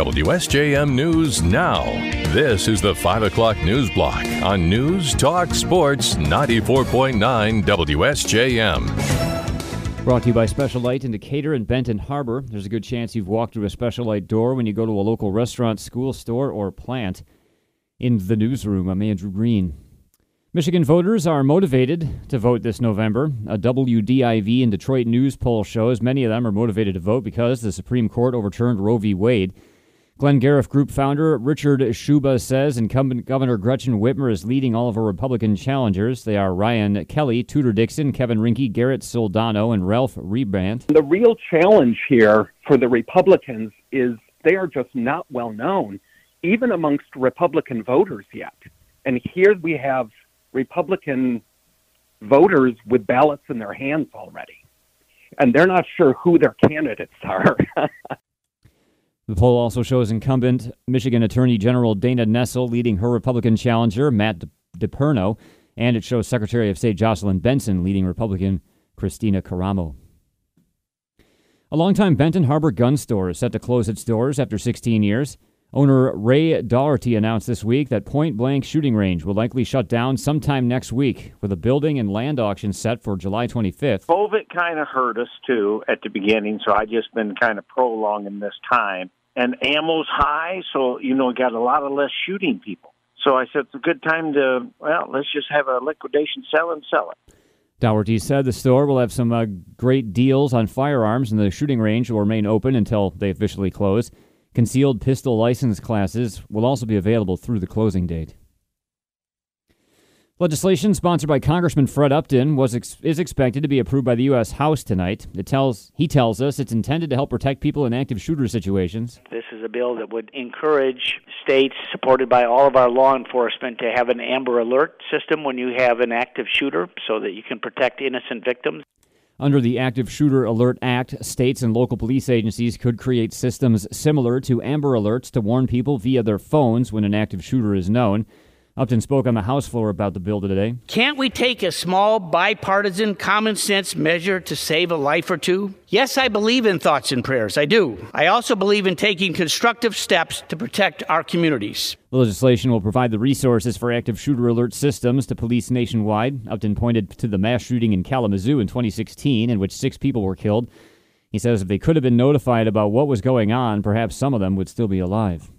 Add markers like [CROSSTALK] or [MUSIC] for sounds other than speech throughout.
WSJM News Now. This is the 5 o'clock news block on News Talk Sports 94.9 WSJM. Brought to you by Special Light in Decatur and Benton Harbor. There's a good chance you've walked through a Special Light door when you go to a local restaurant, school, store, or plant. In the newsroom, I'm Andrew Green. Michigan voters are motivated to vote this November. A WDIV and Detroit News poll shows many of them are motivated to vote because the Supreme Court overturned Roe v. Wade. Glengariff Group founder Richard Czuba says incumbent Governor Gretchen Whitmer is leading all of her Republican challengers. They are Ryan Kelly, Tudor Dixon, Kevin Rinke, Garrett Soldano, and Ralph Rebandt. The real challenge here for the Republicans is they are just not well known, even amongst Republican voters yet. And here we have Republican voters with ballots in their hands already. And they're not sure who their candidates are. [LAUGHS] the poll also shows incumbent Michigan Attorney General Dana Nessel leading her Republican challenger, Matt DePerno, and it shows Secretary of State Jocelyn Benson leading Republican Kristina Karamo. A longtime Benton Harbor gun store is set to close its doors after 16 years. Owner Ray Doherty announced this week that Point Blank Shooting Range will likely shut down sometime next week, with a building and land auction set for July 25th. COVID kind of hurt us too at the beginning, so I just been kind of prolonging this time. And ammo's high, so you know, got a lot of less shooting people. So I said it's a good time to well, let's just have a liquidation sell and sell it. Doherty said the store will have some uh, great deals on firearms, and the shooting range will remain open until they officially close. Concealed pistol license classes will also be available through the closing date. Legislation sponsored by Congressman Fred Upton was ex- is expected to be approved by the U.S. House tonight. It tells he tells us it's intended to help protect people in active shooter situations. This is a bill that would encourage states, supported by all of our law enforcement, to have an Amber Alert system when you have an active shooter, so that you can protect innocent victims. Under the Active Shooter Alert Act, states and local police agencies could create systems similar to Amber Alerts to warn people via their phones when an active shooter is known. Upton spoke on the House floor about the bill today. Can't we take a small, bipartisan, common sense measure to save a life or two? Yes, I believe in thoughts and prayers. I do. I also believe in taking constructive steps to protect our communities. The legislation will provide the resources for active shooter alert systems to police nationwide. Upton pointed to the mass shooting in Kalamazoo in 2016, in which six people were killed. He says if they could have been notified about what was going on, perhaps some of them would still be alive.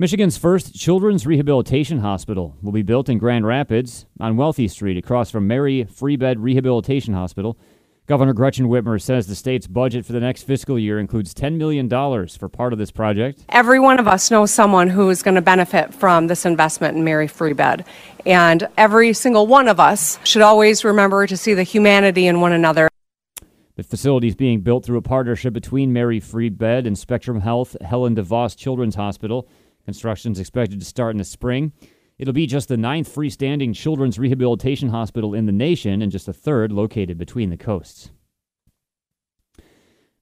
Michigan's first children's rehabilitation hospital will be built in Grand Rapids on Wealthy Street across from Mary Free Bed Rehabilitation Hospital. Governor Gretchen Whitmer says the state's budget for the next fiscal year includes $10 million for part of this project. Every one of us knows someone who is going to benefit from this investment in Mary Free Bed. And every single one of us should always remember to see the humanity in one another. The facility is being built through a partnership between Mary Free Bed and Spectrum Health Helen DeVos Children's Hospital. Construction is expected to start in the spring. It'll be just the ninth freestanding children's rehabilitation hospital in the nation and just the third located between the coasts.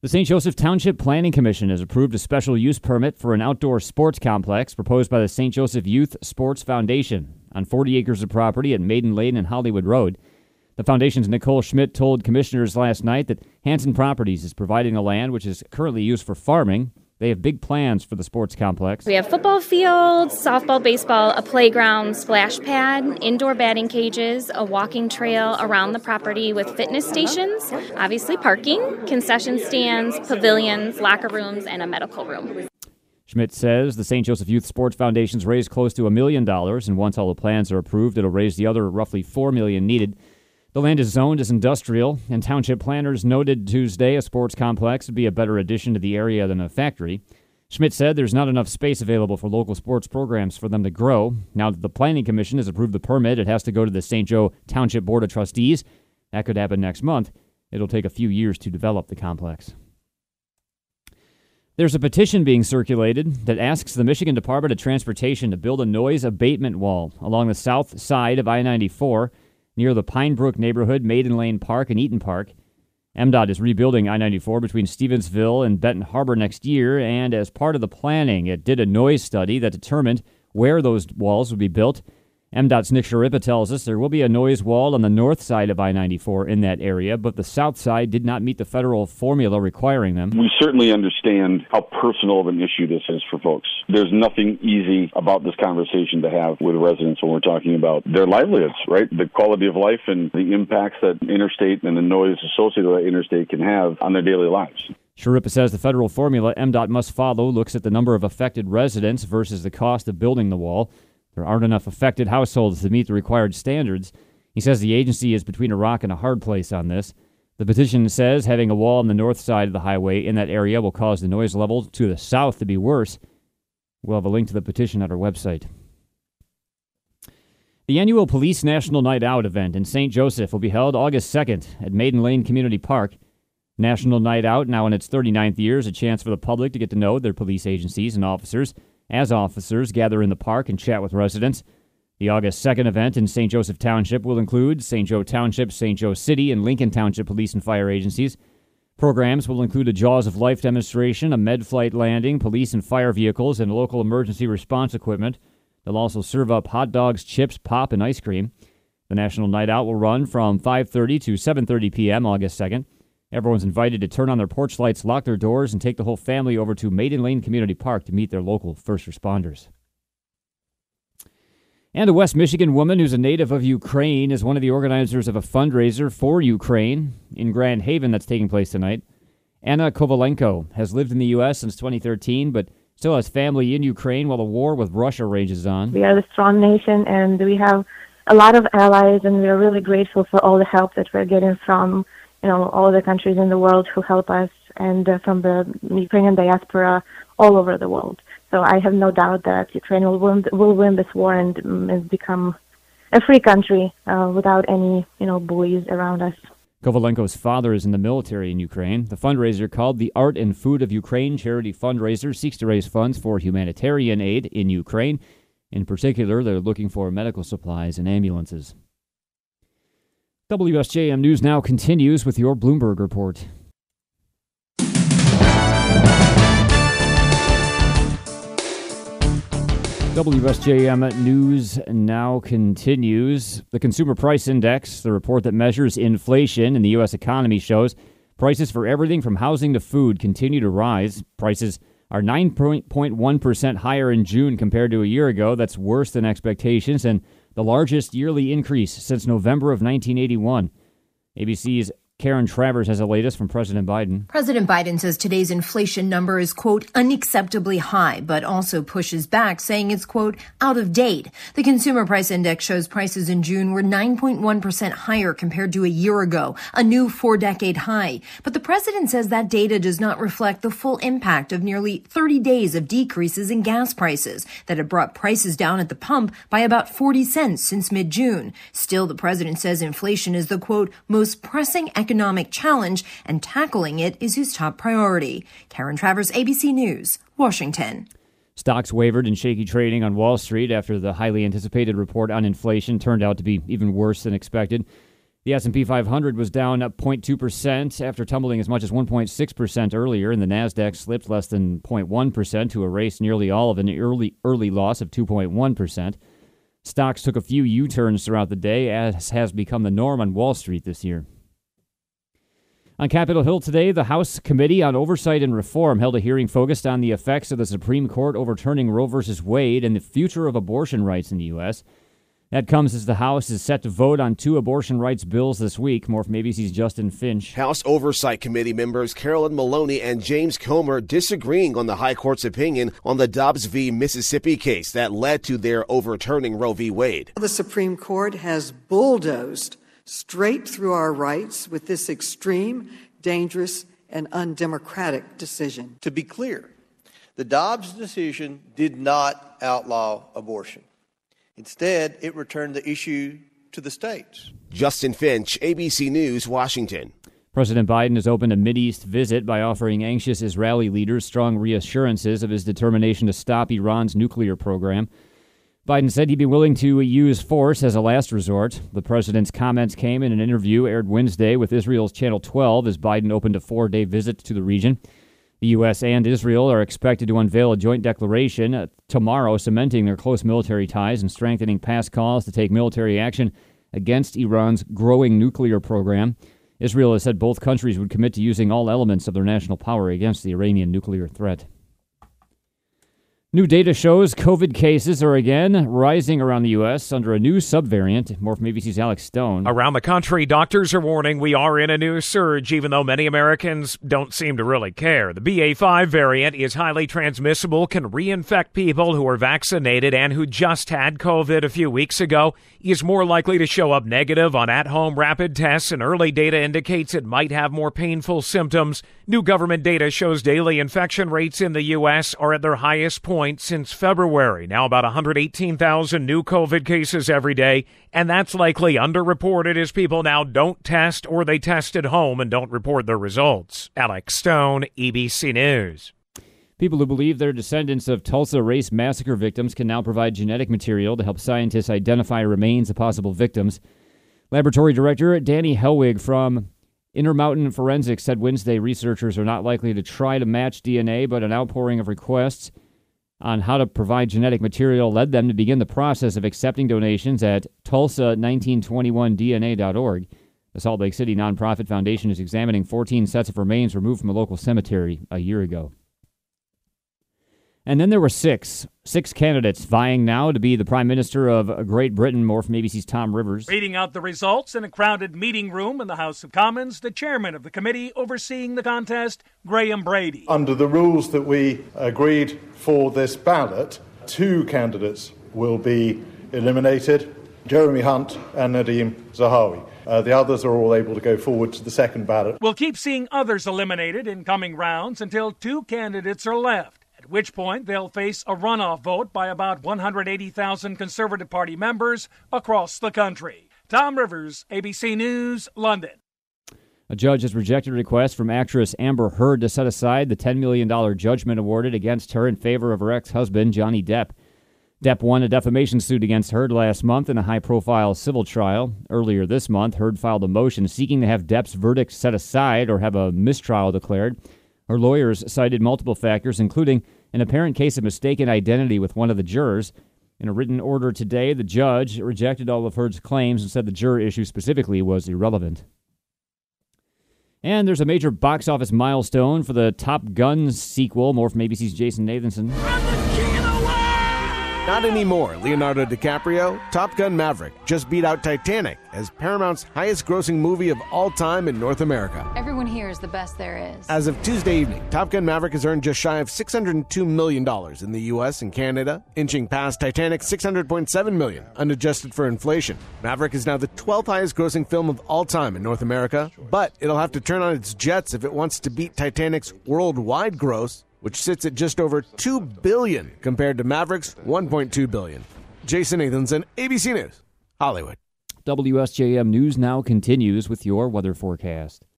The St. Joseph Township Planning Commission has approved a special use permit for an outdoor sports complex proposed by the St. Joseph Youth Sports Foundation on 40 acres of property at Maiden Lane and Hollywood Road. The foundation's Nicole Schmidt told commissioners last night that Hanson Properties is providing the land, which is currently used for farming, they have big plans for the sports complex. We have football fields, softball, baseball, a playground, splash pad, indoor batting cages, a walking trail around the property with fitness stations, obviously parking, concession stands, pavilions, locker rooms, and a medical room. Schmidt says the St. Joseph Youth Sports Foundation's raised close to a million dollars, and once all the plans are approved, it'll raise the other roughly four million needed. The land is zoned as industrial, and township planners noted Tuesday a sports complex would be a better addition to the area than a factory. Schmidt said there's not enough space available for local sports programs for them to grow. Now that the Planning Commission has approved the permit, it has to go to the St. Joe Township Board of Trustees. That could happen next month. It'll take a few years to develop the complex. There's a petition being circulated that asks the Michigan Department of Transportation to build a noise abatement wall along the south side of I 94 near the Pine Brook neighborhood, Maiden Lane Park, and Eaton Park. MDOT is rebuilding I 94 between Stevensville and Benton Harbor next year, and as part of the planning, it did a noise study that determined where those walls would be built MDOT's Nick Schirripa tells us there will be a noise wall on the north side of I 94 in that area, but the south side did not meet the federal formula requiring them. We certainly understand how personal of an issue this is for folks. There's nothing easy about this conversation to have with residents when we're talking about their livelihoods, right? The quality of life and the impacts that interstate and the noise associated with that interstate can have on their daily lives. Schirripa says the federal formula MDOT must follow looks at the number of affected residents versus the cost of building the wall. There aren't enough affected households to meet the required standards. He says the agency is between a rock and a hard place on this. The petition says having a wall on the north side of the highway in that area will cause the noise level to the south to be worse. We'll have a link to the petition at our website. The annual Police National Night Out event in St. Joseph will be held August 2nd at Maiden Lane Community Park. National Night Out, now in its 39th year, is a chance for the public to get to know their police agencies and officers as officers gather in the park and chat with residents. The August 2nd event in St. Joseph Township will include St. Joe Township, St. Joe City, and Lincoln Township police and fire agencies. Programs will include a Jaws of Life demonstration, a med flight landing, police and fire vehicles, and local emergency response equipment. They'll also serve up hot dogs, chips, pop, and ice cream. The National Night Out will run from 5:30 to 7:30 p.m. August 2nd. Everyone's invited to turn on their porch lights, lock their doors, and take the whole family over to Maiden Lane Community Park to meet their local first responders. And a West Michigan woman who's a native of Ukraine is one of the organizers of a fundraiser for Ukraine in Grand Haven that's taking place tonight. Anna Kovalenko has lived in the U.S. since 2013, but still has family in Ukraine while the war with Russia rages on. We are a strong nation and we have a lot of allies, and we are really grateful for all the help that we're getting from you know, all the countries in the world who help us and uh, from the Ukrainian diaspora all over the world. So I have no doubt that Ukraine will win, will win this war and, um, and become a free country uh, without any, you know, bullies around us. Kovalenko's father is in the military in Ukraine. The fundraiser called the Art and Food of Ukraine charity fundraiser seeks to raise funds for humanitarian aid in Ukraine. In particular, they're looking for medical supplies and ambulances. WSJM News now continues with your Bloomberg report. WSJM News now continues. The Consumer Price Index, the report that measures inflation in the U.S. economy, shows prices for everything from housing to food continue to rise. Prices are 9.1% higher in June compared to a year ago. That's worse than expectations. And the largest yearly increase since November of 1981. ABC's Karen Travers has the latest from President Biden. President Biden says today's inflation number is, quote, unacceptably high, but also pushes back, saying it's, quote, out of date. The consumer price index shows prices in June were 9.1% higher compared to a year ago, a new four decade high. But the president says that data does not reflect the full impact of nearly 30 days of decreases in gas prices that have brought prices down at the pump by about 40 cents since mid June. Still, the president says inflation is the, quote, most pressing economic challenge, and tackling it is his top priority. Karen Travers, ABC News, Washington. Stocks wavered in shaky trading on Wall Street after the highly anticipated report on inflation turned out to be even worse than expected. The S&P 500 was down 0.2% after tumbling as much as 1.6% earlier, and the Nasdaq slipped less than 0.1% to erase nearly all of an early early loss of 2.1%. Stocks took a few U-turns throughout the day, as has become the norm on Wall Street this year. On Capitol Hill today, the House Committee on Oversight and Reform held a hearing focused on the effects of the Supreme Court overturning Roe v. Wade and the future of abortion rights in the U.S. That comes as the House is set to vote on two abortion rights bills this week. More from ABC's Justin Finch. House Oversight Committee members Carolyn Maloney and James Comer disagreeing on the High Court's opinion on the Dobbs v. Mississippi case that led to their overturning Roe v. Wade. The Supreme Court has bulldozed straight through our rights with this extreme, dangerous, and undemocratic decision. To be clear, the Dobbs decision did not outlaw abortion. Instead, it returned the issue to the states. Justin Finch, ABC News, Washington. President Biden has opened a Mideast visit by offering anxious Israeli leaders strong reassurances of his determination to stop Iran's nuclear program. Biden said he'd be willing to use force as a last resort. The president's comments came in an interview aired Wednesday with Israel's Channel 12 as Biden opened a four day visit to the region. The U.S. and Israel are expected to unveil a joint declaration uh, tomorrow cementing their close military ties and strengthening past calls to take military action against Iran's growing nuclear program. Israel has said both countries would commit to using all elements of their national power against the Iranian nuclear threat. New data shows COVID cases are again rising around the U.S. under a new subvariant. More from ABC's Alex Stone. Around the country, doctors are warning we are in a new surge, even though many Americans don't seem to really care. The BA5 variant is highly transmissible, can reinfect people who are vaccinated and who just had COVID a few weeks ago, is more likely to show up negative on at home rapid tests, and early data indicates it might have more painful symptoms. New government data shows daily infection rates in the U.S. are at their highest point point since February. Now about 118,000 new COVID cases every day, and that's likely underreported as people now don't test or they test at home and don't report their results. Alex Stone, ABC News. People who believe they're descendants of Tulsa race massacre victims can now provide genetic material to help scientists identify remains of possible victims. Laboratory Director Danny Helwig from Intermountain Forensics said Wednesday researchers are not likely to try to match DNA, but an outpouring of requests on how to provide genetic material led them to begin the process of accepting donations at Tulsa1921DNA.org. The Salt Lake City nonprofit foundation is examining 14 sets of remains removed from a local cemetery a year ago. And then there were six, six candidates vying now to be the Prime Minister of Great Britain. More from ABC's Tom Rivers. Reading out the results in a crowded meeting room in the House of Commons, the chairman of the committee overseeing the contest, Graham Brady. Under the rules that we agreed for this ballot, two candidates will be eliminated Jeremy Hunt and Nadhim Zahawi. Uh, the others are all able to go forward to the second ballot. We'll keep seeing others eliminated in coming rounds until two candidates are left which point they'll face a runoff vote by about 180,000 Conservative Party members across the country. Tom Rivers, ABC News, London. A judge has rejected a request from actress Amber Heard to set aside the $10 million judgment awarded against her in favor of her ex husband, Johnny Depp. Depp won a defamation suit against Heard last month in a high profile civil trial. Earlier this month, Heard filed a motion seeking to have Depp's verdict set aside or have a mistrial declared. Her lawyers cited multiple factors, including an apparent case of mistaken identity with one of the jurors. In a written order today, the judge rejected all of Heard's claims and said the juror issue specifically was irrelevant. And there's a major box office milestone for the Top Gun sequel. More from ABC's Jason Nathanson. Not anymore. Leonardo DiCaprio, Top Gun Maverick just beat out Titanic as Paramount's highest grossing movie of all time in North America. Everyone here is the best there is. As of Tuesday evening, Top Gun Maverick has earned just shy of $602 million in the US and Canada, inching past Titanic's 600.7 million, unadjusted for inflation. Maverick is now the 12th highest grossing film of all time in North America, but it'll have to turn on its jets if it wants to beat Titanic's worldwide gross which sits at just over 2 billion compared to Maverick's 1.2 billion. Jason Nathanson, ABC News, Hollywood. WSJM News now continues with your weather forecast.